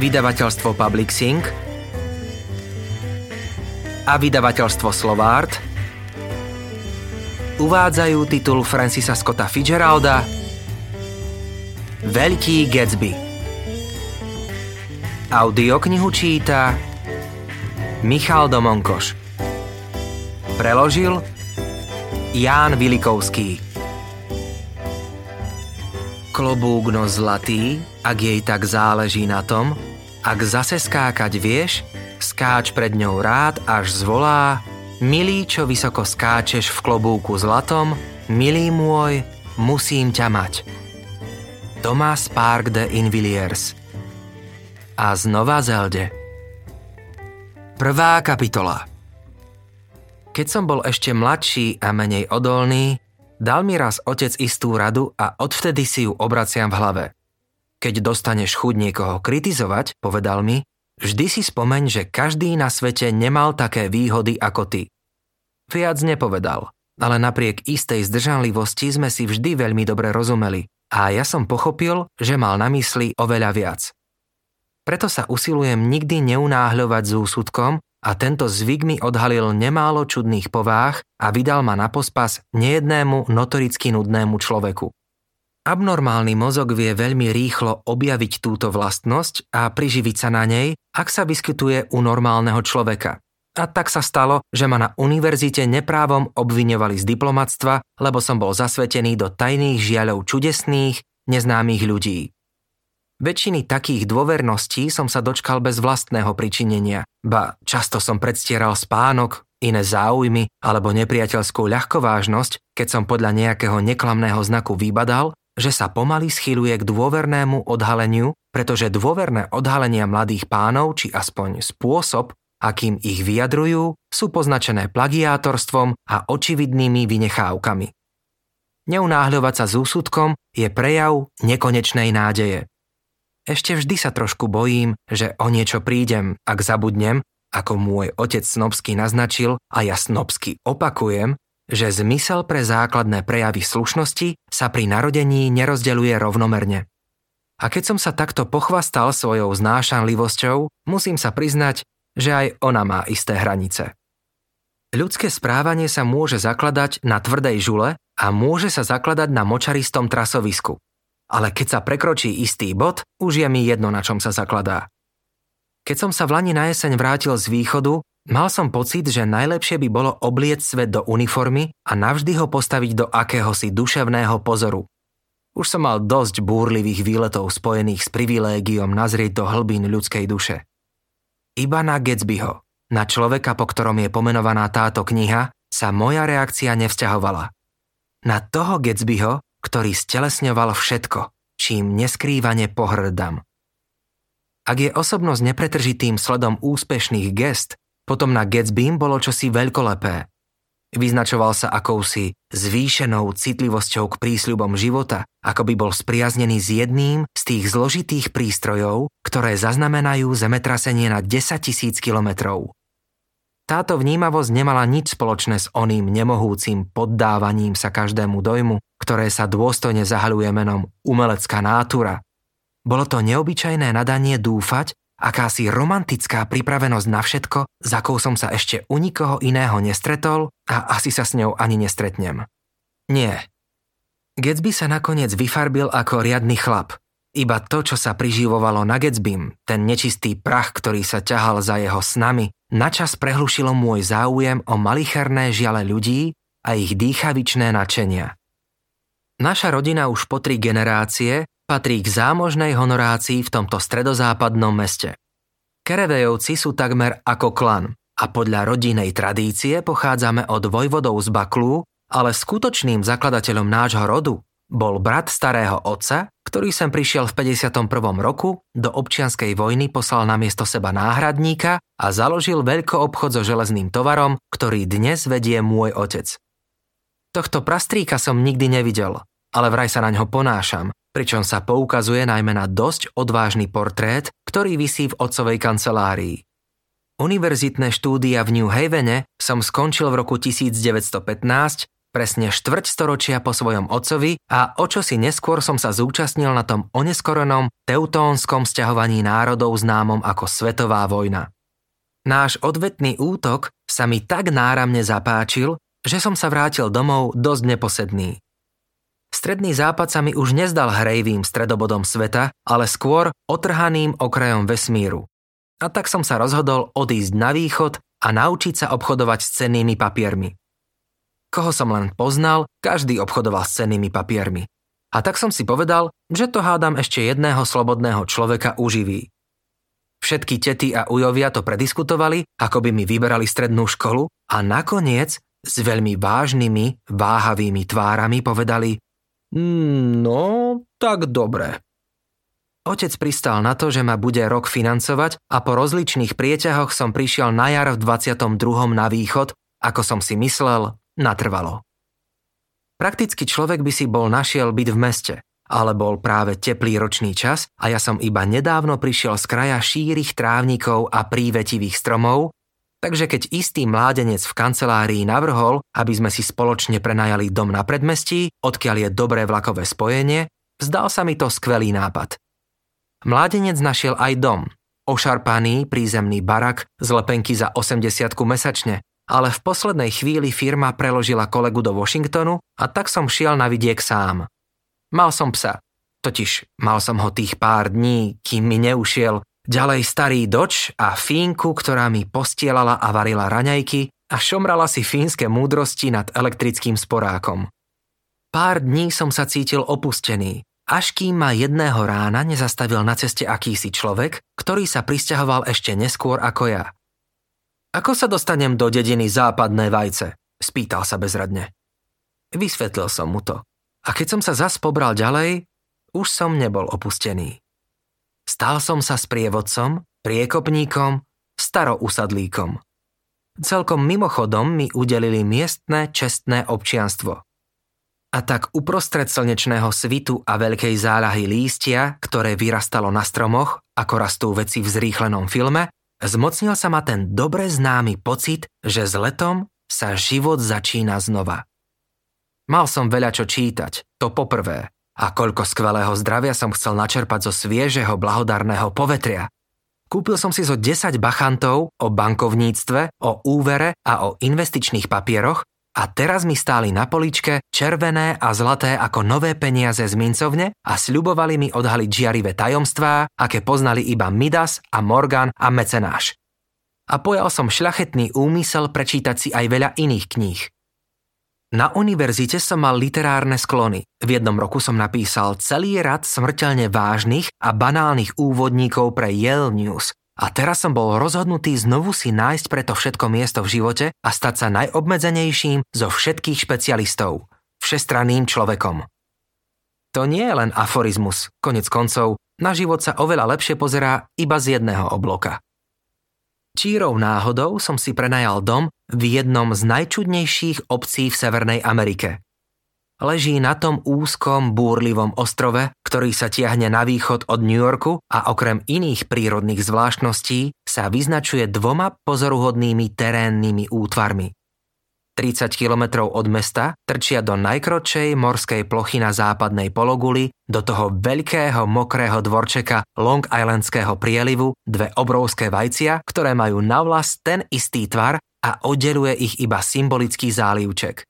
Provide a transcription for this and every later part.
vydavateľstvo Public Sync a vydavateľstvo Slovart uvádzajú titul Francisa Scotta Fitzgeralda Veľký Gatsby. Audioknihu číta Michal Domonkoš. Preložil Ján Vilikovský. Klobúk no zlatý, ak jej tak záleží na tom, ak zase skákať vieš, skáč pred ňou rád, až zvolá Milý, čo vysoko skáčeš v klobúku zlatom, milý môj, musím ťa mať. Thomas Park de Invilliers A znova Zelde Prvá kapitola Keď som bol ešte mladší a menej odolný, dal mi raz otec istú radu a odvtedy si ju obraciam v hlave. Keď dostaneš chuť niekoho kritizovať, povedal mi, vždy si spomeň, že každý na svete nemal také výhody ako ty. Viac nepovedal, ale napriek istej zdržanlivosti sme si vždy veľmi dobre rozumeli a ja som pochopil, že mal na mysli oveľa viac. Preto sa usilujem nikdy neunáhľovať s úsudkom a tento zvyk mi odhalil nemálo čudných povách a vydal ma na pospas nejednému notoricky nudnému človeku. Abnormálny mozog vie veľmi rýchlo objaviť túto vlastnosť a priživiť sa na nej, ak sa vyskytuje u normálneho človeka. A tak sa stalo, že ma na univerzite neprávom obviňovali z diplomatstva, lebo som bol zasvetený do tajných žiaľov čudesných, neznámych ľudí. Väčšiny takých dôverností som sa dočkal bez vlastného pričinenia, ba často som predstieral spánok, iné záujmy alebo nepriateľskú ľahkovážnosť, keď som podľa nejakého neklamného znaku vybadal, že sa pomaly schyluje k dôvernému odhaleniu, pretože dôverné odhalenia mladých pánov, či aspoň spôsob, akým ich vyjadrujú, sú poznačené plagiátorstvom a očividnými vynechávkami. Neunáhľovať sa s úsudkom je prejav nekonečnej nádeje. Ešte vždy sa trošku bojím, že o niečo prídem, ak zabudnem, ako môj otec snobsky naznačil a ja snobsky opakujem, že zmysel pre základné prejavy slušnosti sa pri narodení nerozdeľuje rovnomerne. A keď som sa takto pochvastal svojou znášanlivosťou, musím sa priznať, že aj ona má isté hranice. Ľudské správanie sa môže zakladať na tvrdej žule a môže sa zakladať na močaristom trasovisku. Ale keď sa prekročí istý bod, už je mi jedno, na čom sa zakladá. Keď som sa v Lani na jeseň vrátil z východu, mal som pocit, že najlepšie by bolo oblieť svet do uniformy a navždy ho postaviť do akéhosi duševného pozoru. Už som mal dosť búrlivých výletov spojených s privilégiom nazrieť do hlbín ľudskej duše. Iba na Gatsbyho, na človeka, po ktorom je pomenovaná táto kniha, sa moja reakcia nevzťahovala. Na toho Gatsbyho, ktorý stelesňoval všetko, čím neskrývane pohrdam. Ak je osobnosť nepretržitým sledom úspešných gest, potom na Gatsbym bolo čosi veľkolepé, Vyznačoval sa akousi zvýšenou citlivosťou k prísľubom života, ako by bol spriaznený s jedným z tých zložitých prístrojov, ktoré zaznamenajú zemetrasenie na 10 tisíc kilometrov. Táto vnímavosť nemala nič spoločné s oným nemohúcim poddávaním sa každému dojmu, ktoré sa dôstojne zahaluje menom umelecká nátura. Bolo to neobyčajné nadanie dúfať, akási romantická pripravenosť na všetko, za akou som sa ešte u nikoho iného nestretol a asi sa s ňou ani nestretnem. Nie. Gatsby sa nakoniec vyfarbil ako riadny chlap. Iba to, čo sa priživovalo na Gatsbym, ten nečistý prach, ktorý sa ťahal za jeho snami, načas prehlušilo môj záujem o malicherné žiale ľudí a ich dýchavičné načenia. Naša rodina už po tri generácie patrí k zámožnej honorácii v tomto stredozápadnom meste. Kerevejovci sú takmer ako klan a podľa rodinej tradície pochádzame od vojvodov z Baklu, ale skutočným zakladateľom nášho rodu bol brat starého otca, ktorý sem prišiel v 51. roku, do občianskej vojny poslal na miesto seba náhradníka a založil obchod so železným tovarom, ktorý dnes vedie môj otec. Tohto prastríka som nikdy nevidel, ale vraj sa na ňo ponášam pričom sa poukazuje najmä na dosť odvážny portrét, ktorý visí v otcovej kancelárii. Univerzitné štúdia v New Havene som skončil v roku 1915 presne štvrť storočia po svojom otcovi a o čo si neskôr som sa zúčastnil na tom oneskorenom teutónskom sťahovaní národov známom ako Svetová vojna. Náš odvetný útok sa mi tak náramne zapáčil, že som sa vrátil domov dosť neposedný. Stredný západ sa mi už nezdal hrejvým stredobodom sveta, ale skôr otrhaným okrajom vesmíru. A tak som sa rozhodol odísť na východ a naučiť sa obchodovať s cennými papiermi. Koho som len poznal, každý obchodoval s cennými papiermi. A tak som si povedal, že to hádam ešte jedného slobodného človeka uživí. Všetky tety a ujovia to prediskutovali, ako by mi vyberali strednú školu a nakoniec s veľmi vážnymi, váhavými tvárami povedali No, tak dobre. Otec pristal na to, že ma bude rok financovať a po rozličných prieťahoch som prišiel na jar v 22. na východ, ako som si myslel, natrvalo. Prakticky človek by si bol našiel byť v meste, ale bol práve teplý ročný čas a ja som iba nedávno prišiel z kraja šírich trávnikov a prívetivých stromov, takže keď istý mládenec v kancelárii navrhol, aby sme si spoločne prenajali dom na predmestí, odkiaľ je dobré vlakové spojenie, zdal sa mi to skvelý nápad. Mládenec našiel aj dom, ošarpaný prízemný barak z lepenky za 80 mesačne, ale v poslednej chvíli firma preložila kolegu do Washingtonu a tak som šiel na vidiek sám. Mal som psa. Totiž mal som ho tých pár dní, kým mi neušiel. Ďalej starý doč a fínku, ktorá mi postielala a varila raňajky a šomrala si fínske múdrosti nad elektrickým sporákom. Pár dní som sa cítil opustený, až kým ma jedného rána nezastavil na ceste akýsi človek, ktorý sa pristahoval ešte neskôr ako ja. Ako sa dostanem do dediny západné vajce? Spýtal sa bezradne. Vysvetlil som mu to. A keď som sa zas pobral ďalej, už som nebol opustený. Stal som sa sprievodcom, priekopníkom, starousadlíkom. Celkom mimochodom mi udelili miestne čestné občianstvo. A tak uprostred slnečného svitu a veľkej záľahy lístia, ktoré vyrastalo na stromoch, ako rastú veci v zrýchlenom filme, zmocnil sa ma ten dobre známy pocit, že s letom sa život začína znova. Mal som veľa čo čítať, to poprvé. A koľko skvelého zdravia som chcel načerpať zo sviežeho blahodarného povetria. Kúpil som si zo 10 bachantov o bankovníctve, o úvere a o investičných papieroch a teraz mi stáli na poličke červené a zlaté ako nové peniaze z mincovne a sľubovali mi odhaliť žiarivé tajomstvá, aké poznali iba Midas a Morgan a Mecenáš. A pojal som šľachetný úmysel prečítať si aj veľa iných kníh. Na univerzite som mal literárne sklony. V jednom roku som napísal celý rad smrteľne vážnych a banálnych úvodníkov pre Yale News. A teraz som bol rozhodnutý znovu si nájsť preto všetko miesto v živote a stať sa najobmedzenejším zo všetkých špecialistov. Všestranným človekom. To nie je len aforizmus, konec koncov, na život sa oveľa lepšie pozerá iba z jedného obloka. Čírov náhodou som si prenajal dom v jednom z najčudnejších obcí v Severnej Amerike. Leží na tom úzkom, búrlivom ostrove, ktorý sa tiahne na východ od New Yorku a okrem iných prírodných zvláštností sa vyznačuje dvoma pozoruhodnými terénnymi útvarmi. 30 kilometrov od mesta trčia do najkročej morskej plochy na západnej pologuli, do toho veľkého mokrého dvorčeka Long Islandského prielivu dve obrovské vajcia, ktoré majú na vlas ten istý tvar a oddeluje ich iba symbolický zálivček.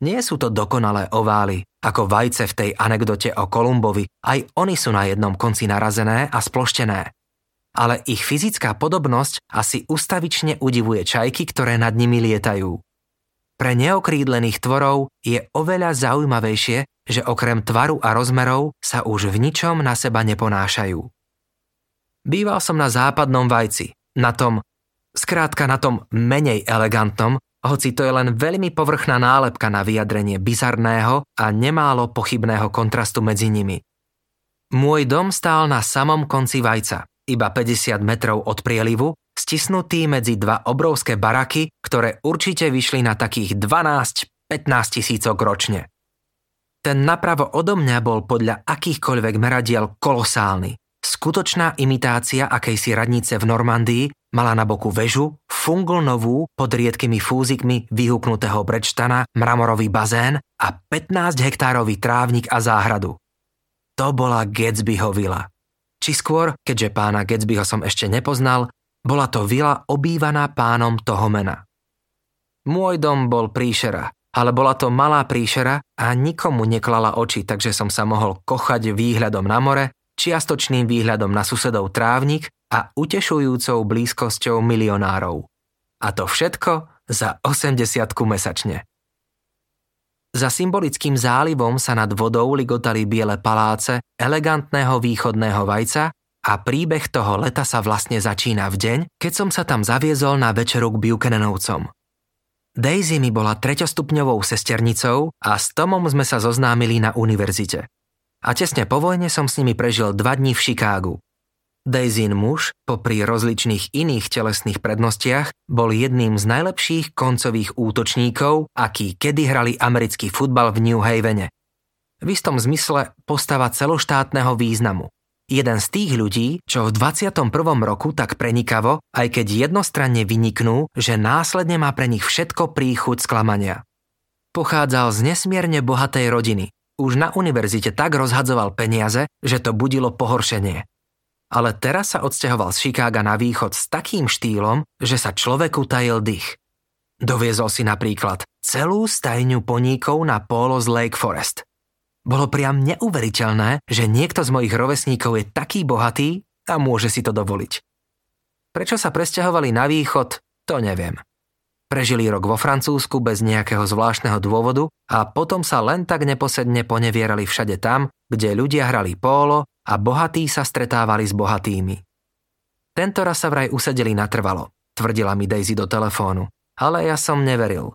Nie sú to dokonalé ovály, ako vajce v tej anekdote o Kolumbovi, aj oni sú na jednom konci narazené a sploštené. Ale ich fyzická podobnosť asi ustavične udivuje čajky, ktoré nad nimi lietajú. Pre neokrídlených tvorov je oveľa zaujímavejšie, že okrem tvaru a rozmerov sa už v ničom na seba neponášajú. Býval som na západnom vajci, na tom, skrátka na tom menej elegantnom, hoci to je len veľmi povrchná nálepka na vyjadrenie bizarného a nemálo pochybného kontrastu medzi nimi. Môj dom stál na samom konci vajca, iba 50 metrov od prielivu stisnutý medzi dva obrovské baraky, ktoré určite vyšli na takých 12-15 tisícok ročne. Ten napravo odo mňa bol podľa akýchkoľvek meradiel kolosálny. Skutočná imitácia akejsi radnice v Normandii, mala na boku väžu, novú pod riedkymi fúzikmi vyhúknutého brečtana, mramorový bazén a 15 hektárový trávnik a záhradu. To bola Gatsbyho vila. Či skôr, keďže pána Gatsbyho som ešte nepoznal, bola to vila obývaná pánom toho mena. Môj dom bol príšera, ale bola to malá príšera a nikomu neklala oči, takže som sa mohol kochať výhľadom na more, čiastočným výhľadom na susedov trávnik a utešujúcou blízkosťou milionárov. A to všetko za 80 mesačne. Za symbolickým zálivom sa nad vodou ligotali biele paláce elegantného východného vajca a príbeh toho leta sa vlastne začína v deň, keď som sa tam zaviezol na večeru k Buchananovcom. Daisy mi bola treťostupňovou sesternicou a s Tomom sme sa zoznámili na univerzite. A tesne po vojne som s nimi prežil dva dní v Chicagu. Daisyn muž, popri rozličných iných telesných prednostiach, bol jedným z najlepších koncových útočníkov, aký kedy hrali americký futbal v New Havene. V istom zmysle postava celoštátneho významu. Jeden z tých ľudí, čo v 21. roku tak prenikavo, aj keď jednostranne vyniknú, že následne má pre nich všetko príchuť sklamania. Pochádzal z nesmierne bohatej rodiny. Už na univerzite tak rozhadzoval peniaze, že to budilo pohoršenie ale teraz sa odsťahoval z Chicaga na východ s takým štýlom, že sa človeku tajil dých. Doviezol si napríklad celú stajňu poníkov na polo z Lake Forest. Bolo priam neuveriteľné, že niekto z mojich rovesníkov je taký bohatý a môže si to dovoliť. Prečo sa presťahovali na východ, to neviem. Prežili rok vo Francúzsku bez nejakého zvláštneho dôvodu a potom sa len tak neposedne ponevierali všade tam, kde ľudia hrali pólo a bohatí sa stretávali s bohatými. Tento raz sa vraj usedeli natrvalo, tvrdila mi Daisy do telefónu, ale ja som neveril.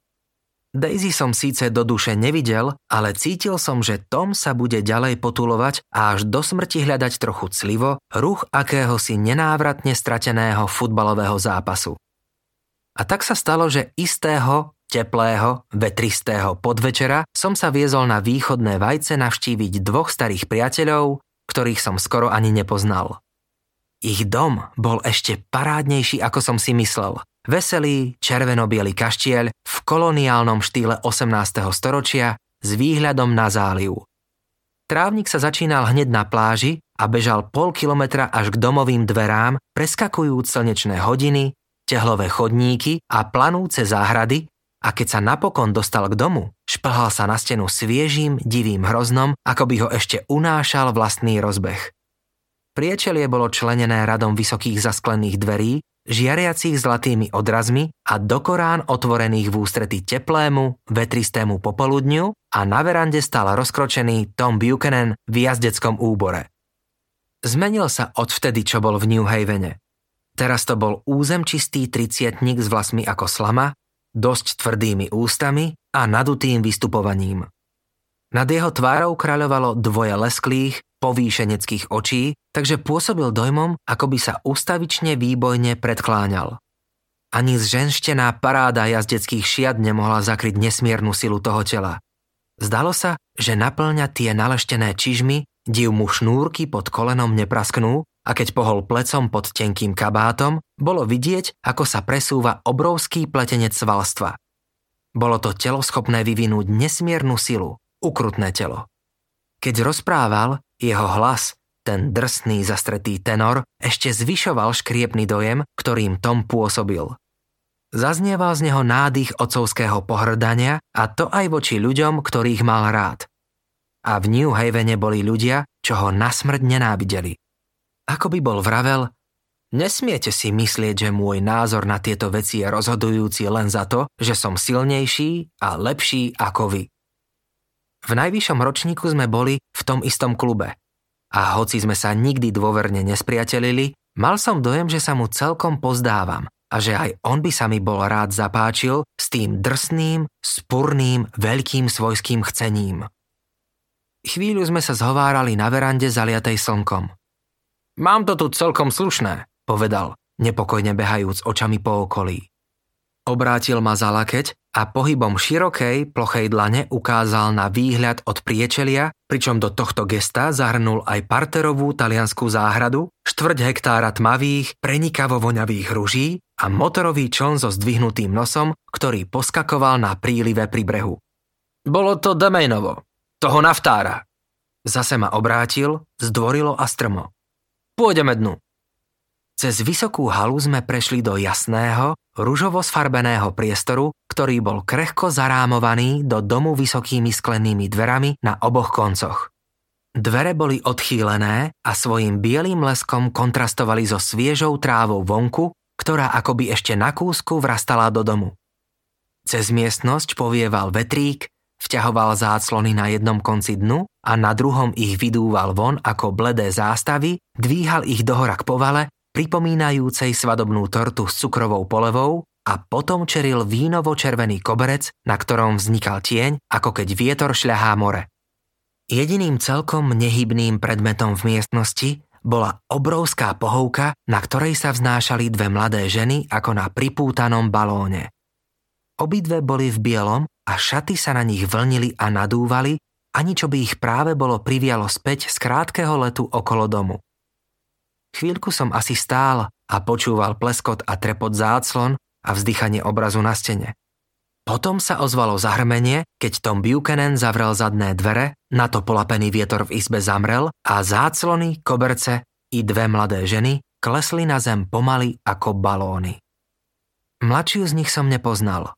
Daisy som síce do duše nevidel, ale cítil som, že Tom sa bude ďalej potulovať a až do smrti hľadať trochu clivo ruch akéhosi nenávratne strateného futbalového zápasu. A tak sa stalo, že istého, teplého, vetristého podvečera som sa viezol na východné vajce navštíviť dvoch starých priateľov, ktorých som skoro ani nepoznal. Ich dom bol ešte parádnejší, ako som si myslel. Veselý, červeno kaštieľ v koloniálnom štýle 18. storočia s výhľadom na záliv. Trávnik sa začínal hneď na pláži a bežal pol kilometra až k domovým dverám, preskakujúc slnečné hodiny, tehlové chodníky a planúce záhrady a keď sa napokon dostal k domu, šplhal sa na stenu sviežým, divým hroznom, ako by ho ešte unášal vlastný rozbeh. Priečelie bolo členené radom vysokých zasklených dverí, žiariacich zlatými odrazmi a dokorán otvorených v ústrety teplému, vetristému popoludňu a na verande stál rozkročený Tom Buchanan v jazdeckom úbore. Zmenil sa odvtedy, čo bol v New Havene. Teraz to bol územčistý tricietnik s vlasmi ako slama, dosť tvrdými ústami a nadutým vystupovaním. Nad jeho tvárou kráľovalo dvoje lesklých, povýšeneckých očí, takže pôsobil dojmom, ako by sa ustavične výbojne predkláňal. Ani zženštená paráda jazdeckých šiat nemohla zakryť nesmiernu silu toho tela. Zdalo sa, že naplňa tie naleštené čižmy, div mu šnúrky pod kolenom neprasknú a keď pohol plecom pod tenkým kabátom, bolo vidieť, ako sa presúva obrovský pletenec svalstva. Bolo to telo schopné vyvinúť nesmiernu silu, ukrutné telo. Keď rozprával, jeho hlas, ten drsný zastretý tenor, ešte zvyšoval škriepný dojem, ktorým Tom pôsobil. Zaznieval z neho nádych ocovského pohrdania a to aj voči ľuďom, ktorých mal rád. A v New Havene boli ľudia, čo ho nasmrť nenávideli. Ako by bol vravel, nesmiete si myslieť, že môj názor na tieto veci je rozhodujúci len za to, že som silnejší a lepší ako vy. V najvyššom ročníku sme boli v tom istom klube. A hoci sme sa nikdy dôverne nespriatelili, mal som dojem, že sa mu celkom pozdávam a že aj on by sa mi bol rád zapáčil s tým drsným, spurným, veľkým svojským chcením. Chvíľu sme sa zhovárali na verande zaliatej slnkom. Mám to tu celkom slušné, povedal, nepokojne behajúc očami po okolí. Obrátil ma za lakeť a pohybom širokej, plochej dlane ukázal na výhľad od priečelia, pričom do tohto gesta zahrnul aj parterovú talianskú záhradu, štvrť hektára tmavých, prenikavo voňavých ruží a motorový čln so zdvihnutým nosom, ktorý poskakoval na prílive pri brehu. Bolo to Demejnovo, toho naftára. Zase ma obrátil, zdvorilo a strmo. Pôjdeme dnu. Cez vysokú halu sme prešli do jasného, ružovo sfarbeného priestoru, ktorý bol krehko zarámovaný do domu vysokými sklenými dverami na oboch koncoch. Dvere boli odchýlené a svojim bielým leskom kontrastovali so sviežou trávou vonku, ktorá akoby ešte na kúsku vrastala do domu. Cez miestnosť povieval vetrík, vťahoval záclony na jednom konci dnu a na druhom ich vydúval von ako bledé zástavy, dvíhal ich dohora k povale pripomínajúcej svadobnú tortu s cukrovou polevou a potom čeril vínovo-červený koberec, na ktorom vznikal tieň, ako keď vietor šľahá more. Jediným celkom nehybným predmetom v miestnosti bola obrovská pohovka, na ktorej sa vznášali dve mladé ženy ako na pripútanom balóne. Obidve boli v bielom a šaty sa na nich vlnili a nadúvali, ani čo by ich práve bolo privialo späť z krátkeho letu okolo domu. Chvíľku som asi stál a počúval pleskot a trepot záclon a vzdychanie obrazu na stene. Potom sa ozvalo zahrmenie, keď Tom Buchanan zavrel zadné dvere, na to polapený vietor v izbe zamrel a záclony, koberce i dve mladé ženy klesli na zem pomaly ako balóny. Mladšiu z nich som nepoznal.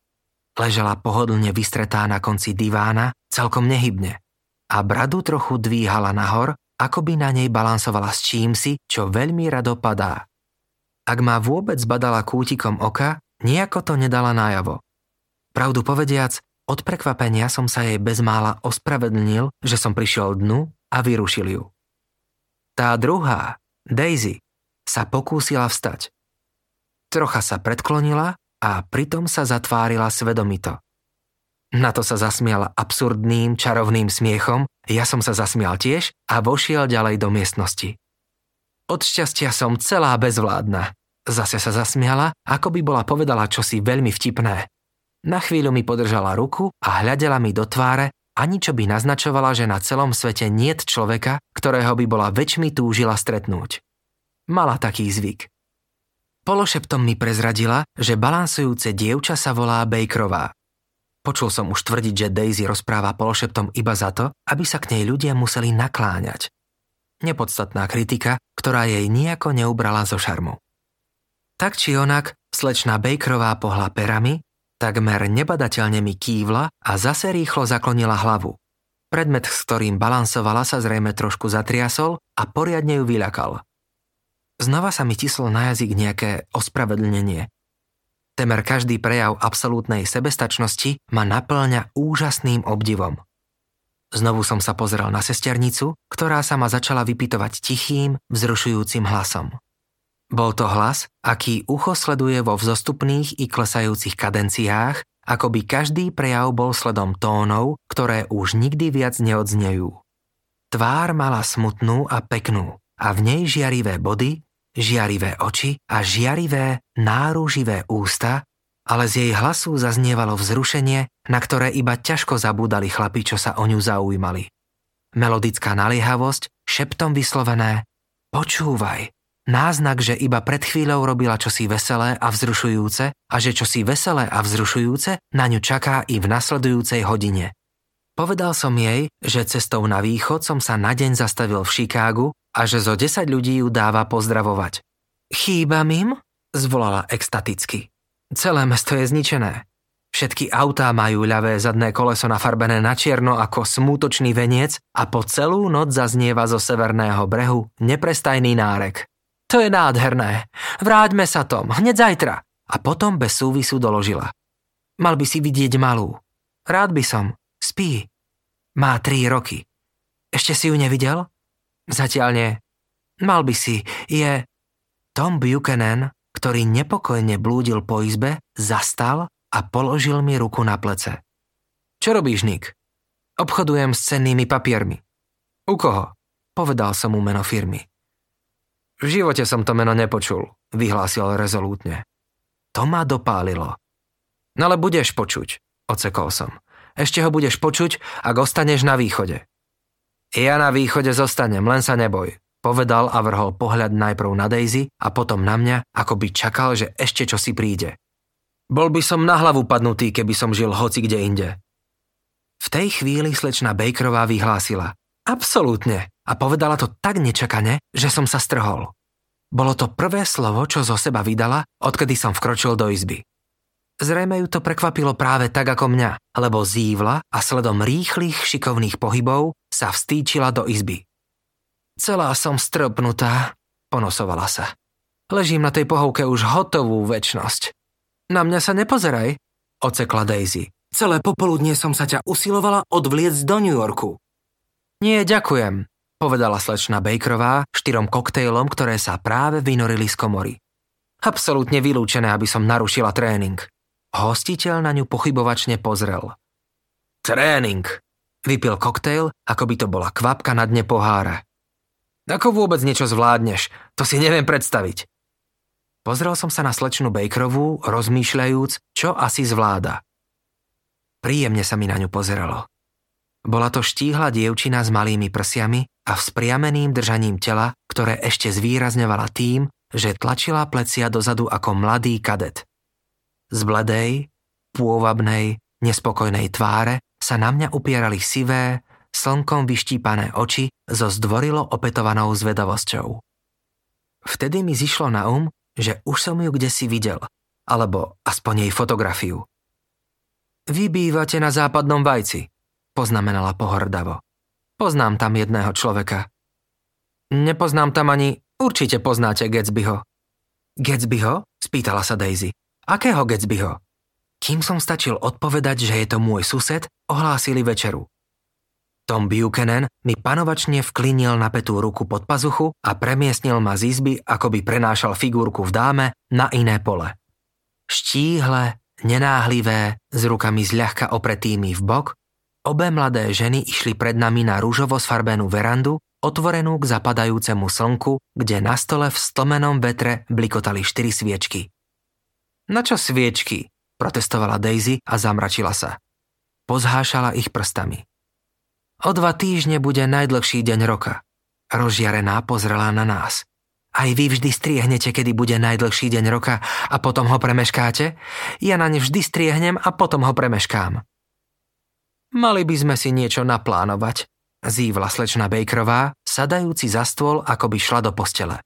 Ležela pohodlne vystretá na konci divána, celkom nehybne. A bradu trochu dvíhala nahor ako by na nej balansovala s čímsi, čo veľmi rado padá. Ak ma vôbec badala kútikom oka, nejako to nedala nájavo. Pravdu povediac, od prekvapenia som sa jej bezmála ospravedlnil, že som prišiel dnu a vyrušil ju. Tá druhá, Daisy, sa pokúsila vstať. Trocha sa predklonila a pritom sa zatvárila svedomito. Na to sa zasmiala absurdným, čarovným smiechom, ja som sa zasmial tiež a vošiel ďalej do miestnosti. Od šťastia som celá bezvládna. Zase sa zasmiala, ako by bola povedala čosi veľmi vtipné. Na chvíľu mi podržala ruku a hľadela mi do tváre, ani čo by naznačovala, že na celom svete niet človeka, ktorého by bola väčšmi túžila stretnúť. Mala taký zvyk. Pološeptom mi prezradila, že balansujúce dievča sa volá Bakerová Počul som už tvrdiť, že Daisy rozpráva pološeptom iba za to, aby sa k nej ľudia museli nakláňať. Nepodstatná kritika, ktorá jej nejako neubrala zo šarmu. Tak či onak, slečná Bakerová pohla perami, takmer nebadateľne mi kývla a zase rýchlo zaklonila hlavu. Predmet, s ktorým balansovala, sa zrejme trošku zatriasol a poriadne ju vyľakal. Znova sa mi tislo na jazyk nejaké ospravedlnenie, Temer každý prejav absolútnej sebestačnosti ma naplňa úžasným obdivom. Znovu som sa pozrel na sesternicu, ktorá sa ma začala vypytovať tichým, vzrušujúcim hlasom. Bol to hlas, aký ucho sleduje vo vzostupných i klesajúcich kadenciách, ako by každý prejav bol sledom tónov, ktoré už nikdy viac neodznejú. Tvár mala smutnú a peknú a v nej žiarivé body, žiarivé oči a žiarivé, náruživé ústa, ale z jej hlasu zaznievalo vzrušenie, na ktoré iba ťažko zabúdali chlapi, čo sa o ňu zaujímali. Melodická naliehavosť, šeptom vyslovené Počúvaj, náznak, že iba pred chvíľou robila čosi veselé a vzrušujúce a že čosi veselé a vzrušujúce na ňu čaká i v nasledujúcej hodine. Povedal som jej, že cestou na východ som sa na deň zastavil v Chicagu a že zo 10 ľudí ju dáva pozdravovať. Chýbam im? Zvolala extaticky. Celé mesto je zničené. Všetky autá majú ľavé zadné koleso nafarbené na čierno ako smútočný veniec a po celú noc zaznieva zo severného brehu neprestajný nárek. To je nádherné. Vráťme sa Tom, hneď zajtra. A potom bez súvisu doložila. Mal by si vidieť malú. Rád by som. Spí. Má tri roky. Ešte si ju nevidel? Zatiaľ nie. Mal by si, je... Tom Buchanan, ktorý nepokojne blúdil po izbe, zastal a položil mi ruku na plece. Čo robíš, Nick? Obchodujem s cennými papiermi. U koho? Povedal som mu meno firmy. V živote som to meno nepočul, vyhlásil rezolútne. To ma dopálilo. No ale budeš počuť. ocekol som. Ešte ho budeš počuť, ak ostaneš na východe. Ja na východe zostanem, len sa neboj, povedal a vrhol pohľad najprv na Daisy a potom na mňa, ako by čakal, že ešte čo si príde. Bol by som na hlavu padnutý, keby som žil hoci kde inde. V tej chvíli slečna Bakerová vyhlásila. Absolútne. A povedala to tak nečakane, že som sa strhol. Bolo to prvé slovo, čo zo seba vydala, odkedy som vkročil do izby. Zrejme ju to prekvapilo práve tak ako mňa, lebo zívla a sledom rýchlych šikovných pohybov sa vstýčila do izby. Celá som strpnutá, ponosovala sa. Ležím na tej pohovke už hotovú väčnosť. Na mňa sa nepozeraj, ocekla Daisy. Celé popoludnie som sa ťa usilovala odvliecť do New Yorku. Nie, ďakujem, povedala slečna Bakerová štyrom koktejlom, ktoré sa práve vynorili z komory. Absolútne vylúčené, aby som narušila tréning. Hostiteľ na ňu pochybovačne pozrel. Tréning, vypil koktejl, ako by to bola kvapka na dne pohára. Ako vôbec niečo zvládneš, to si neviem predstaviť. Pozrel som sa na slečnu Bakerovú, rozmýšľajúc, čo asi zvláda. Príjemne sa mi na ňu pozeralo. Bola to štíhla dievčina s malými prsiami a vzpriameným držaním tela, ktoré ešte zvýrazňovala tým, že tlačila plecia dozadu ako mladý kadet. Z bledej, pôvabnej, nespokojnej tváre sa na mňa upierali sivé, slnkom vyštípané oči so zdvorilo opetovanou zvedavosťou. Vtedy mi zišlo na um, že už som ju kde si videl, alebo aspoň jej fotografiu. Vy bývate na západnom vajci, poznamenala pohordavo. Poznám tam jedného človeka. Nepoznám tam ani, určite poznáte Gatsbyho. Gatsbyho? spýtala sa Daisy. Akého Gatsbyho? Kým som stačil odpovedať, že je to môj sused, ohlásili večeru. Tom Buchanan mi panovačne vklinil napätú ruku pod pazuchu a premiestnil ma z izby, ako by prenášal figurku v dáme na iné pole. Štíhle, nenáhlivé, s rukami zľahka opretými v bok, obe mladé ženy išli pred nami na rúžovo sfarbenú verandu, otvorenú k zapadajúcemu slnku, kde na stole v stlmenom vetre blikotali štyri sviečky. Na čo sviečky? protestovala Daisy a zamračila sa. Pozhášala ich prstami. O dva týždne bude najdlhší deň roka. Rozžiarená pozrela na nás. Aj vy vždy striehnete, kedy bude najdlhší deň roka a potom ho premeškáte? Ja na ne vždy striehnem a potom ho premeškám. Mali by sme si niečo naplánovať, zývla slečna Bakerová, sadajúci za stôl, ako by šla do postele.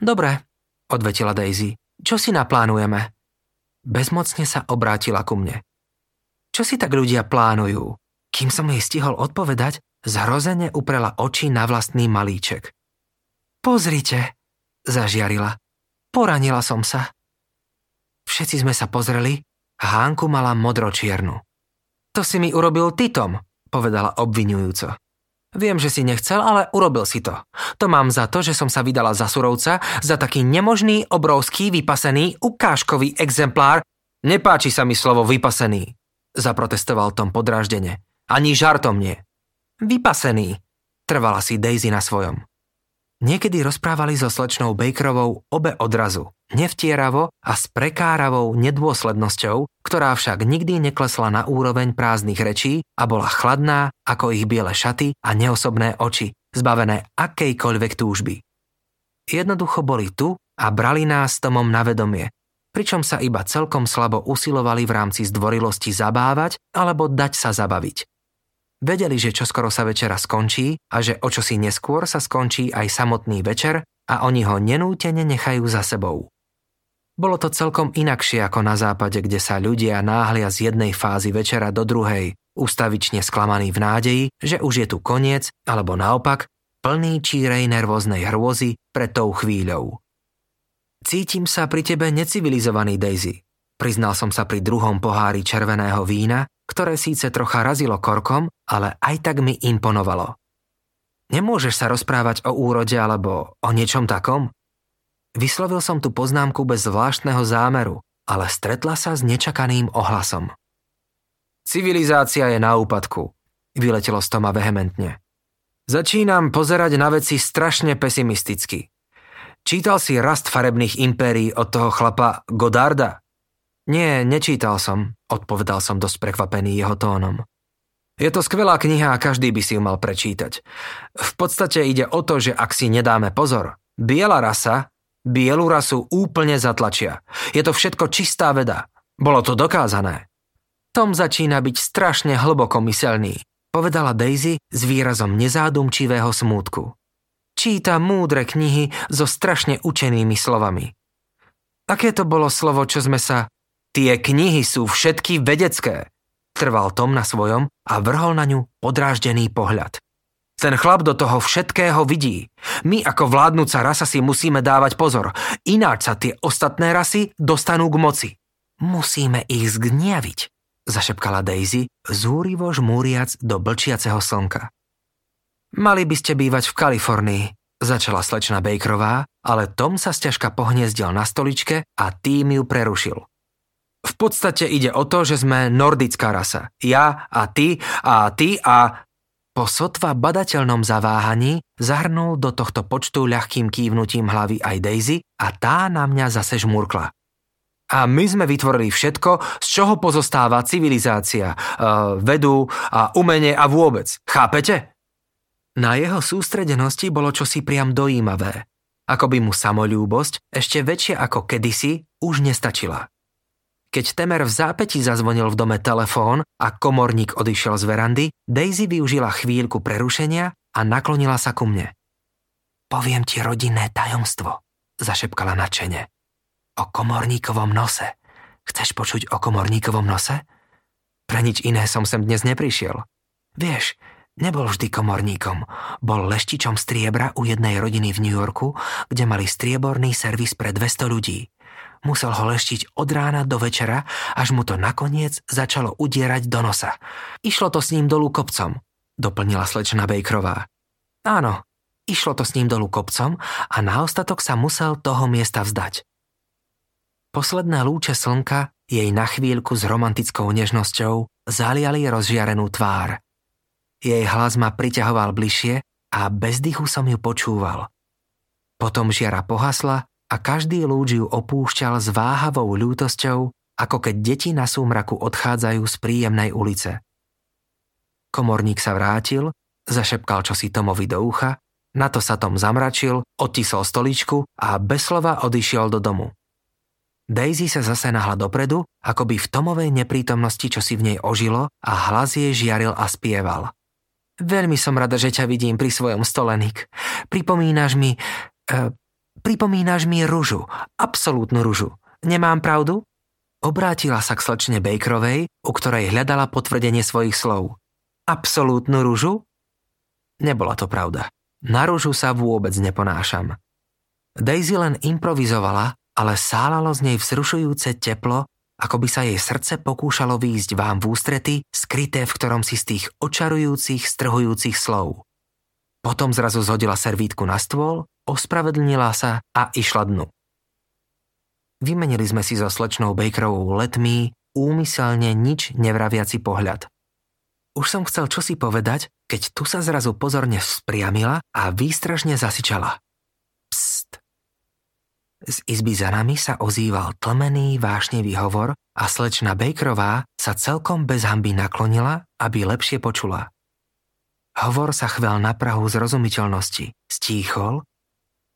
Dobre, odvetila Daisy. Čo si naplánujeme? Bezmocne sa obrátila ku mne. Čo si tak ľudia plánujú? Kým som jej stihol odpovedať, zhrozene uprela oči na vlastný malíček. Pozrite, zažiarila. Poranila som sa. Všetci sme sa pozreli Hánku mala modročiernu. To si mi urobil ty, Tom, povedala obvinujúco. Viem, že si nechcel, ale urobil si to. To mám za to, že som sa vydala za surovca, za taký nemožný, obrovský, vypasený, ukážkový exemplár. Nepáči sa mi slovo vypasený, zaprotestoval Tom podráždene. Ani žartom nie. Vypasený, trvala si Daisy na svojom. Niekedy rozprávali so slečnou Bakerovou obe odrazu, nevtieravo a s prekáravou nedôslednosťou, ktorá však nikdy neklesla na úroveň prázdnych rečí a bola chladná ako ich biele šaty a neosobné oči, zbavené akejkoľvek túžby. Jednoducho boli tu a brali nás Tomom na vedomie, pričom sa iba celkom slabo usilovali v rámci zdvorilosti zabávať alebo dať sa zabaviť. Vedeli, že čoskoro sa večera skončí a že o čosi neskôr sa skončí aj samotný večer a oni ho nenútene nechajú za sebou. Bolo to celkom inakšie ako na západe, kde sa ľudia náhlia z jednej fázy večera do druhej, ustavične sklamaní v nádeji, že už je tu koniec, alebo naopak, plný čírej nervóznej hrôzy pred tou chvíľou. Cítim sa pri tebe necivilizovaný, Daisy. Priznal som sa pri druhom pohári červeného vína, ktoré síce trocha razilo korkom, ale aj tak mi imponovalo. Nemôžeš sa rozprávať o úrode alebo o niečom takom? Vyslovil som tú poznámku bez zvláštneho zámeru, ale stretla sa s nečakaným ohlasom. Civilizácia je na úpadku, vyletelo z Toma vehementne. Začínam pozerať na veci strašne pesimisticky. Čítal si rast farebných impérií od toho chlapa Godarda? Nie, nečítal som, odpovedal som dosť prekvapený jeho tónom. Je to skvelá kniha a každý by si ju mal prečítať. V podstate ide o to, že ak si nedáme pozor, biela rasa bielu rasu úplne zatlačia. Je to všetko čistá veda. Bolo to dokázané. Tom začína byť strašne hlboko myselný, povedala Daisy s výrazom nezádumčivého smútku. Číta múdre knihy so strašne učenými slovami. Aké to bolo slovo, čo sme sa... Tie knihy sú všetky vedecké. Trval Tom na svojom a vrhol na ňu podráždený pohľad. Ten chlap do toho všetkého vidí. My ako vládnúca rasa si musíme dávať pozor, ináč sa tie ostatné rasy dostanú k moci. Musíme ich zgniaviť, zašepkala Daisy, zúrivo žmúriac do blčiaceho slnka. Mali by ste bývať v Kalifornii, začala slečna Bakerová, ale Tom sa sťažka pohniezdil na stoličke a tým ju prerušil. V podstate ide o to, že sme nordická rasa. Ja a ty a ty a po sotva badateľnom zaváhaní zahrnul do tohto počtu ľahkým kývnutím hlavy aj Daisy a tá na mňa zase žmurkla. A my sme vytvorili všetko, z čoho pozostáva civilizácia, uh, vedu a umenie a vôbec. Chápete? Na jeho sústredenosti bolo čosi priam dojímavé. Ako by mu samolúbosť, ešte väčšia ako kedysi, už nestačila. Keď Temer v zápäti zazvonil v dome telefón a komorník odišiel z verandy, Daisy využila chvíľku prerušenia a naklonila sa ku mne. Poviem ti rodinné tajomstvo, zašepkala načene. O komorníkovom nose. Chceš počuť o komorníkovom nose? Pre nič iné som sem dnes neprišiel. Vieš, nebol vždy komorníkom. Bol leštičom striebra u jednej rodiny v New Yorku, kde mali strieborný servis pre 200 ľudí. Musel ho leštiť od rána do večera, až mu to nakoniec začalo udierať do nosa. Išlo to s ním dolu kopcom, doplnila slečna Bejkrová. Áno, išlo to s ním dolu kopcom a na ostatok sa musel toho miesta vzdať. Posledné lúče slnka jej na chvíľku s romantickou nežnosťou zaliali rozžiarenú tvár. Jej hlas ma priťahoval bližšie a bez dychu som ju počúval. Potom žiara pohasla a každý lúč ju opúšťal s váhavou ľútosťou, ako keď deti na súmraku odchádzajú z príjemnej ulice. Komorník sa vrátil, zašepkal čosi Tomovi do ucha, na to sa Tom zamračil, odtisol stoličku a bez slova odišiel do domu. Daisy sa zase nahla dopredu, ako by v Tomovej neprítomnosti čo si v nej ožilo a hlas jej žiaril a spieval. Veľmi som rada, že ťa vidím pri svojom stole. Pripomínaš mi... E, Pripomínaš mi ružu, absolútnu ružu. Nemám pravdu? Obrátila sa k slečne Bakerovej, u ktorej hľadala potvrdenie svojich slov. Absolútnu ružu? Nebola to pravda. Na ružu sa vôbec neponášam. Daisy len improvizovala, ale sálalo z nej vzrušujúce teplo, ako by sa jej srdce pokúšalo výjsť vám v ústrety, skryté v ktorom si z tých očarujúcich, strhujúcich slov. Potom zrazu zhodila servítku na stôl ospravedlnila sa a išla dnu. Vymenili sme si so slečnou Bakerovou letmý, úmyselne nič nevraviaci pohľad. Už som chcel čosi povedať, keď tu sa zrazu pozorne vzpriamila a výstražne zasičala. Pst. Z izby za nami sa ozýval tlmený vášnevý hovor a slečna Bakerová sa celkom bez hamby naklonila, aby lepšie počula. Hovor sa chvel na prahu zrozumiteľnosti, stíchol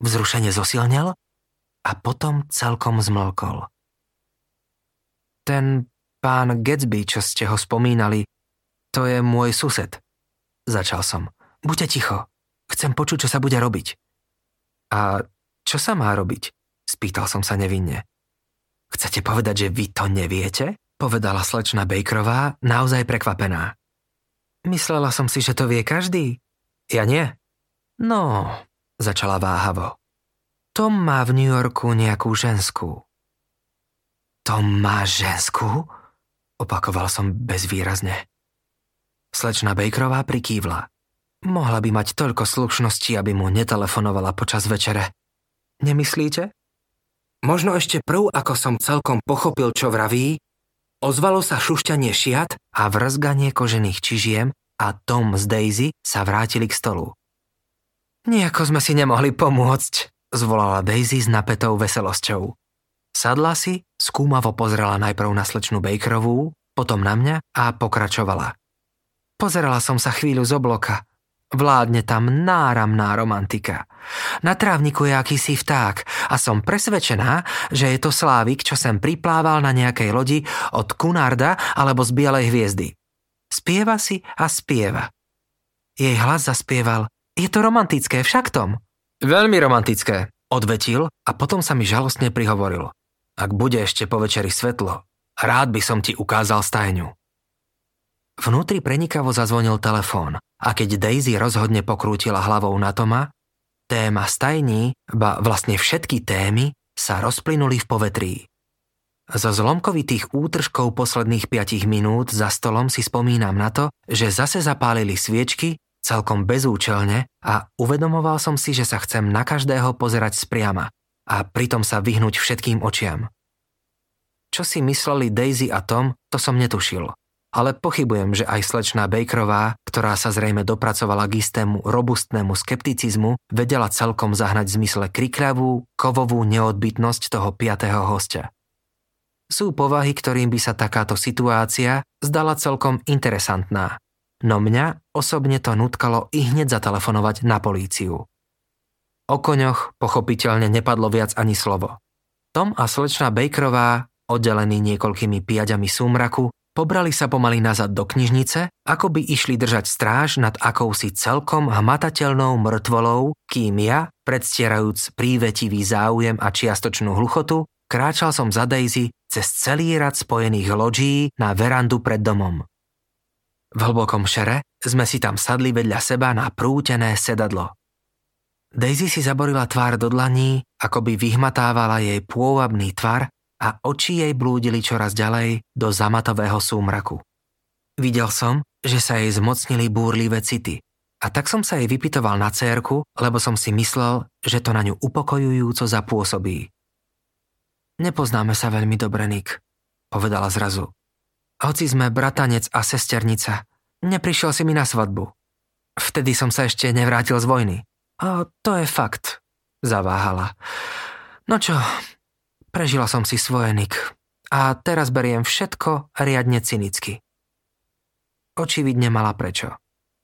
Vzrušenie zosilnel a potom celkom zmlkol. Ten pán Gatsby, čo ste ho spomínali, to je môj sused. Začal som. Buďte ticho. Chcem počuť, čo sa bude robiť. A čo sa má robiť? Spýtal som sa nevinne. Chcete povedať, že vy to neviete? Povedala slečna Bakerová, naozaj prekvapená. Myslela som si, že to vie každý. Ja nie. No, začala váhavo. Tom má v New Yorku nejakú ženskú. Tom má ženskú? Opakoval som bezvýrazne. Slečna Bakerová prikývla. Mohla by mať toľko slušnosti, aby mu netelefonovala počas večere. Nemyslíte? Možno ešte prv, ako som celkom pochopil, čo vraví, ozvalo sa šušťanie šiat a vrzganie kožených čižiem a Tom z Daisy sa vrátili k stolu. Nejako sme si nemohli pomôcť, zvolala Daisy s napetou veselosťou. Sadla si, Skúmavo pozrela najprv na slečnu Bakerovú, potom na mňa a pokračovala. Pozerala som sa chvíľu z obloka. Vládne tam náramná romantika. Na trávniku je akýsi vták a som presvedčená, že je to Slávik, čo sem priplával na nejakej lodi od Kunarda alebo z Bielej hviezdy. Spieva si a spieva. Jej hlas zaspieval. Je to romantické, však Tom? Veľmi romantické, odvetil a potom sa mi žalostne prihovoril. Ak bude ešte po večeri svetlo, rád by som ti ukázal stajňu. Vnútri prenikavo zazvonil telefón a keď Daisy rozhodne pokrútila hlavou na Toma, téma stajní, ba vlastne všetky témy, sa rozplynuli v povetrí. Zo zlomkovitých útržkov posledných 5 minút za stolom si spomínam na to, že zase zapálili sviečky celkom bezúčelne a uvedomoval som si, že sa chcem na každého pozerať spriama a pritom sa vyhnúť všetkým očiam. Čo si mysleli Daisy a Tom, to som netušil ale pochybujem, že aj slečná Bakerová, ktorá sa zrejme dopracovala k istému robustnému skepticizmu, vedela celkom zahnať v zmysle krikľavú, kovovú neodbytnosť toho piatého hostia. Sú povahy, ktorým by sa takáto situácia zdala celkom interesantná, no mňa osobne to nutkalo i hneď zatelefonovať na políciu. O koňoch pochopiteľne nepadlo viac ani slovo. Tom a slečná Bakerová, oddelení niekoľkými piaďami súmraku, Pobrali sa pomaly nazad do knižnice, ako by išli držať stráž nad akousi celkom hmatateľnou mŕtvolou, kým ja, predstierajúc prívetivý záujem a čiastočnú hluchotu, kráčal som za Daisy cez celý rad spojených loďí na verandu pred domom. V hlbokom šere sme si tam sadli vedľa seba na prútené sedadlo. Daisy si zaborila tvár do dlaní, ako by vyhmatávala jej pôvabný tvar a oči jej blúdili čoraz ďalej do zamatového súmraku. Videl som, že sa jej zmocnili búrlivé city a tak som sa jej vypitoval na cérku, lebo som si myslel, že to na ňu upokojujúco zapôsobí. Nepoznáme sa veľmi dobre, Nick, povedala zrazu. Hoci sme bratanec a sesternica, neprišiel si mi na svadbu. Vtedy som sa ešte nevrátil z vojny. A to je fakt, zaváhala. No čo, Prežila som si svoje, Nick. A teraz beriem všetko riadne cynicky. Očividne mala prečo.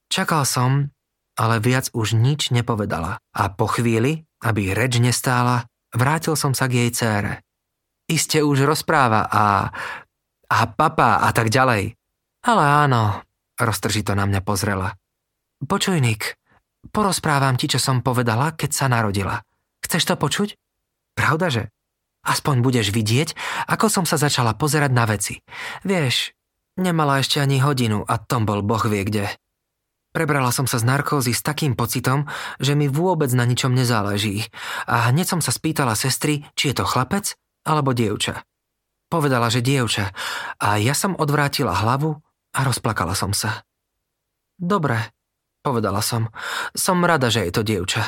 Čakal som, ale viac už nič nepovedala. A po chvíli, aby reč nestála, vrátil som sa k jej cére. Iste už rozpráva a... a papa a tak ďalej. Ale áno, roztržito na mňa pozrela. Počuj, Nick, porozprávam ti, čo som povedala, keď sa narodila. Chceš to počuť? Pravda, že? Aspoň budeš vidieť, ako som sa začala pozerať na veci. Vieš, nemala ešte ani hodinu a Tom bol boh vie kde. Prebrala som sa z narkózy s takým pocitom, že mi vôbec na ničom nezáleží a hneď som sa spýtala sestry, či je to chlapec alebo dievča. Povedala, že dievča a ja som odvrátila hlavu a rozplakala som sa. Dobre, povedala som, som rada, že je to dievča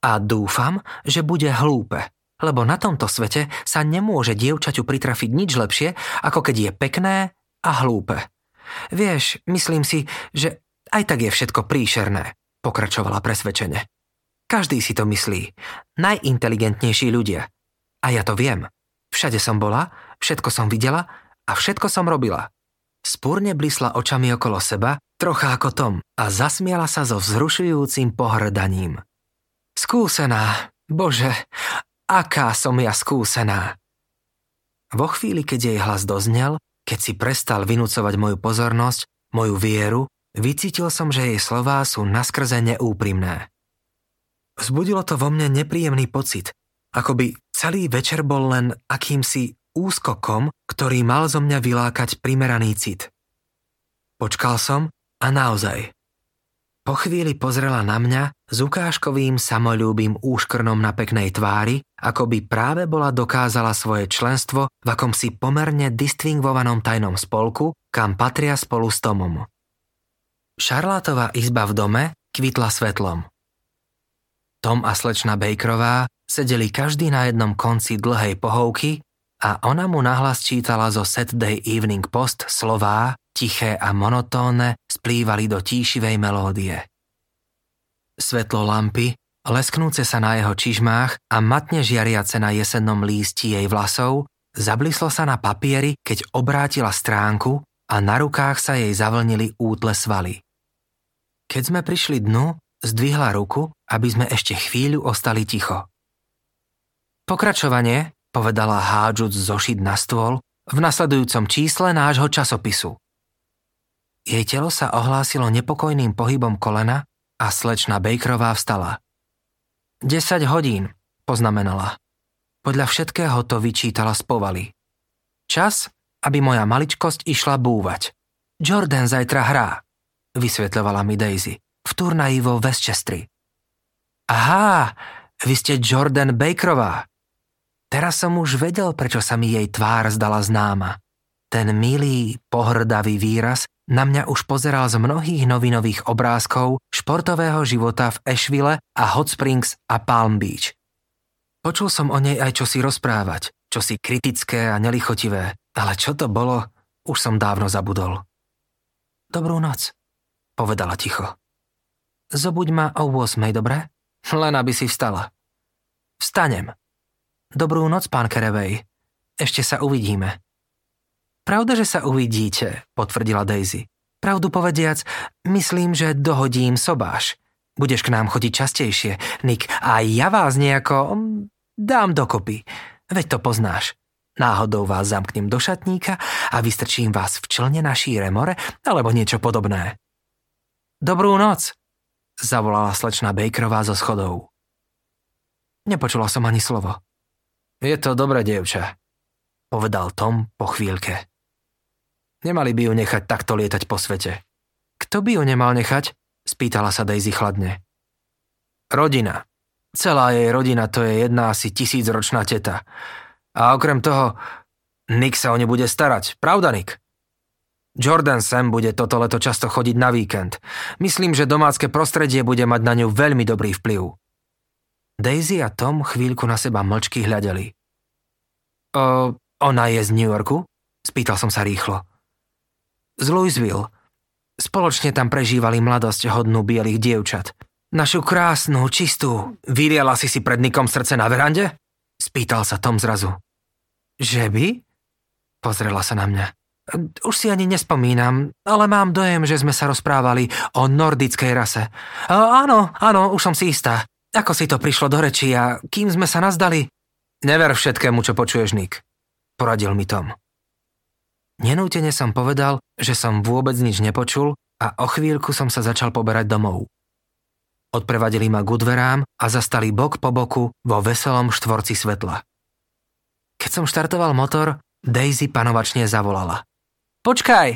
a dúfam, že bude hlúpe lebo na tomto svete sa nemôže dievčaťu pritrafiť nič lepšie, ako keď je pekné a hlúpe. Vieš, myslím si, že aj tak je všetko príšerné, pokračovala presvedčene. Každý si to myslí. Najinteligentnejší ľudia. A ja to viem. Všade som bola, všetko som videla a všetko som robila. Spúrne blisla očami okolo seba, trocha ako Tom, a zasmiala sa so vzrušujúcim pohrdaním. Skúsená, bože, Aká som ja skúsená. Vo chvíli, keď jej hlas doznel, keď si prestal vynúcovať moju pozornosť, moju vieru, vycítil som, že jej slová sú naskrze neúprimné. Vzbudilo to vo mne nepríjemný pocit, ako by celý večer bol len akýmsi úskokom, ktorý mal zo mňa vylákať primeraný cit. Počkal som a naozaj, po chvíli pozrela na mňa s ukážkovým samolúbým úškrnom na peknej tvári, ako by práve bola dokázala svoje členstvo v akomsi pomerne distingvovanom tajnom spolku, kam patria spolu s Tomom. Šarlátová izba v dome kvitla svetlom. Tom a slečna Bakerová sedeli každý na jednom konci dlhej pohovky a ona mu nahlas čítala zo Saturday Evening Post slová, tiché a monotónne, splývali do tíšivej melódie. Svetlo lampy, lesknúce sa na jeho čižmách a matne žiariace na jesennom lísti jej vlasov, Zablislo sa na papieri, keď obrátila stránku a na rukách sa jej zavlnili útle svaly. Keď sme prišli dnu, zdvihla ruku, aby sme ešte chvíľu ostali ticho. Pokračovanie, povedala hádžuc zošit na stôl, v nasledujúcom čísle nášho časopisu. Jej telo sa ohlásilo nepokojným pohybom kolena a slečna Bakerová vstala. 10 hodín, poznamenala. Podľa všetkého to vyčítala z povaly. Čas, aby moja maličkosť išla búvať. Jordan zajtra hrá, vysvetľovala mi Daisy, v turnaji vo Westchestri. Aha, vy ste Jordan Bakerová. Teraz som už vedel, prečo sa mi jej tvár zdala známa. Ten milý, pohrdavý výraz na mňa už pozeral z mnohých novinových obrázkov športového života v Ashville a Hot Springs a Palm Beach. Počul som o nej aj čosi rozprávať, čosi kritické a nelichotivé, ale čo to bolo, už som dávno zabudol. Dobrú noc, povedala ticho. Zobuď ma o 8, dobre? Len aby si vstala. Vstanem. Dobrú noc, pán Kerevej. Ešte sa uvidíme. Pravda, že sa uvidíte, potvrdila Daisy. Pravdu povediac, myslím, že dohodím sobáš. Budeš k nám chodiť častejšie, Nick, a ja vás nejako mm, dám dokopy. Veď to poznáš. Náhodou vás zamknem do šatníka a vystrčím vás v člne na šíre more alebo niečo podobné. Dobrú noc, zavolala slečna Bakerová zo schodov. Nepočula som ani slovo. Je to dobré, dievča, povedal Tom po chvíľke. Nemali by ju nechať takto lietať po svete. Kto by ju nemal nechať? Spýtala sa Daisy chladne. Rodina. Celá jej rodina to je jedna asi tisícročná teta. A okrem toho, Nick sa o ne bude starať. Pravda, Nick? Jordan Sam bude toto leto často chodiť na víkend. Myslím, že domácké prostredie bude mať na ňu veľmi dobrý vplyv. Daisy a Tom chvíľku na seba mlčky hľadeli. O, ona je z New Yorku? Spýtal som sa rýchlo z Louisville. Spoločne tam prežívali mladosť hodnú bielých dievčat. Našu krásnu, čistú. Vyliala si si pred Nikom srdce na verande? Spýtal sa Tom zrazu. Že by? Pozrela sa na mňa. Už si ani nespomínam, ale mám dojem, že sme sa rozprávali o nordickej rase. Áno, áno, už som si istá. Ako si to prišlo do reči a kým sme sa nazdali? Never všetkému, čo počuješ, Nick. Poradil mi Tom. Nenútene som povedal, že som vôbec nič nepočul a o chvíľku som sa začal poberať domov. Odprevadili ma k dverám a zastali bok po boku vo veselom štvorci svetla. Keď som štartoval motor, Daisy panovačne zavolala. Počkaj,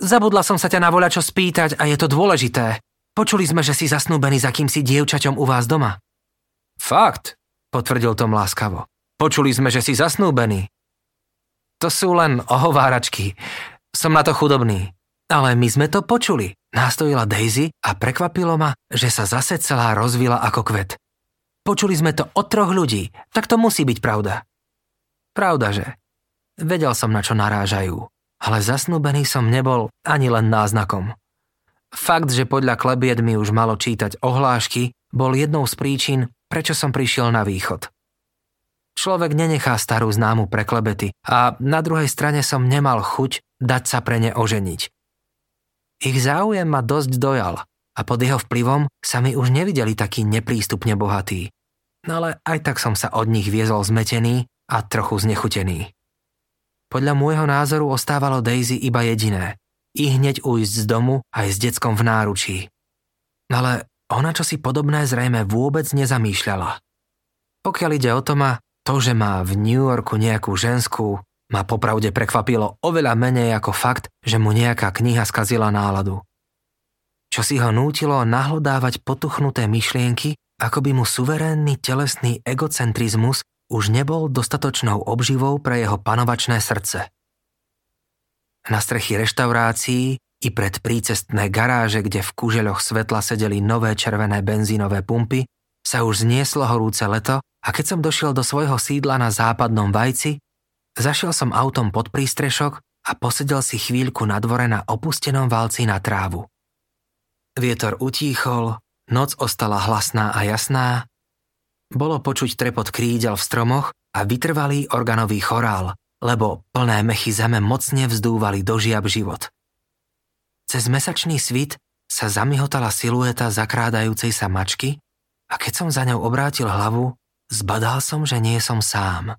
zabudla som sa ťa na voľa čo spýtať a je to dôležité. Počuli sme, že si zasnúbený za kýmsi dievčaťom u vás doma. Fakt, potvrdil Tom láskavo. Počuli sme, že si zasnúbený. To sú len ohováračky. Som na to chudobný. Ale my sme to počuli, nástojila Daisy a prekvapilo ma, že sa zase celá rozvila ako kvet. Počuli sme to od troch ľudí, tak to musí byť pravda. Pravda, že? Vedel som, na čo narážajú, ale zasnúbený som nebol ani len náznakom. Fakt, že podľa klebiet mi už malo čítať ohlášky, bol jednou z príčin, prečo som prišiel na východ. Človek nenechá starú známu pre klebety a na druhej strane som nemal chuť dať sa pre ne oženiť. Ich záujem ma dosť dojal a pod jeho vplyvom sa mi už nevideli takí neprístupne bohatí. No ale aj tak som sa od nich viezol zmetený a trochu znechutený. Podľa môjho názoru ostávalo Daisy iba jediné. I hneď ujsť z domu aj s deckom v náručí. Ale ona čo si podobné zrejme vôbec nezamýšľala. Pokiaľ ide o Toma, to, že má v New Yorku nejakú ženskú, ma popravde prekvapilo oveľa menej ako fakt, že mu nejaká kniha skazila náladu. Čo si ho nútilo nahlodávať potuchnuté myšlienky, ako by mu suverénny telesný egocentrizmus už nebol dostatočnou obživou pre jeho panovačné srdce. Na strechy reštaurácií i pred prícestné garáže, kde v kužeľoch svetla sedeli nové červené benzínové pumpy, sa už znieslo horúce leto a keď som došiel do svojho sídla na západnom Vajci, zašiel som autom pod prístrešok a posedel si chvíľku na dvore na opustenom valci na trávu. Vietor utíchol, noc ostala hlasná a jasná, bolo počuť trepot krídel v stromoch a vytrvalý organový chorál, lebo plné mechy zeme mocne vzdúvali do žiab život. Cez mesačný svit sa zamihotala silueta zakrádajúcej sa mačky a keď som za ňou obrátil hlavu, zbadal som, že nie som sám.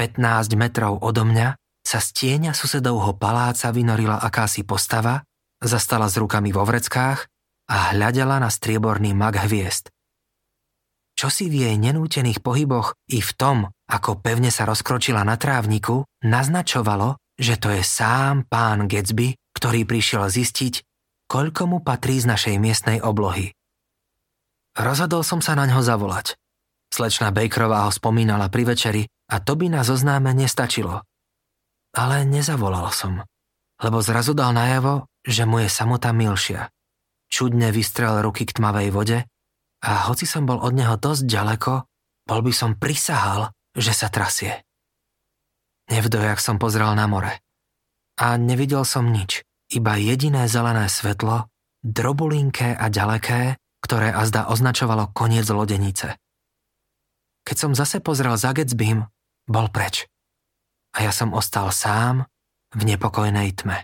15 metrov odo mňa sa z tieňa susedovho paláca vynorila akási postava, zastala s rukami vo vreckách a hľadela na strieborný mak hviezd. Čo si v jej nenútených pohyboch i v tom, ako pevne sa rozkročila na trávniku, naznačovalo, že to je sám pán Gatsby, ktorý prišiel zistiť, koľko mu patrí z našej miestnej oblohy. Rozhodol som sa na ňo zavolať. Slečna Bakerová ho spomínala pri večeri a to by na zoznáme nestačilo. Ale nezavolal som, lebo zrazu dal najavo, že mu je samota milšia. Čudne vystrel ruky k tmavej vode a hoci som bol od neho dosť ďaleko, bol by som prisahal, že sa trasie. Nevdojak som pozrel na more. A nevidel som nič, iba jediné zelené svetlo, drobulinké a ďaleké, ktoré azda označovalo koniec lodenice. Keď som zase pozrel za Gatsbym, bol preč. A ja som ostal sám v nepokojnej tme.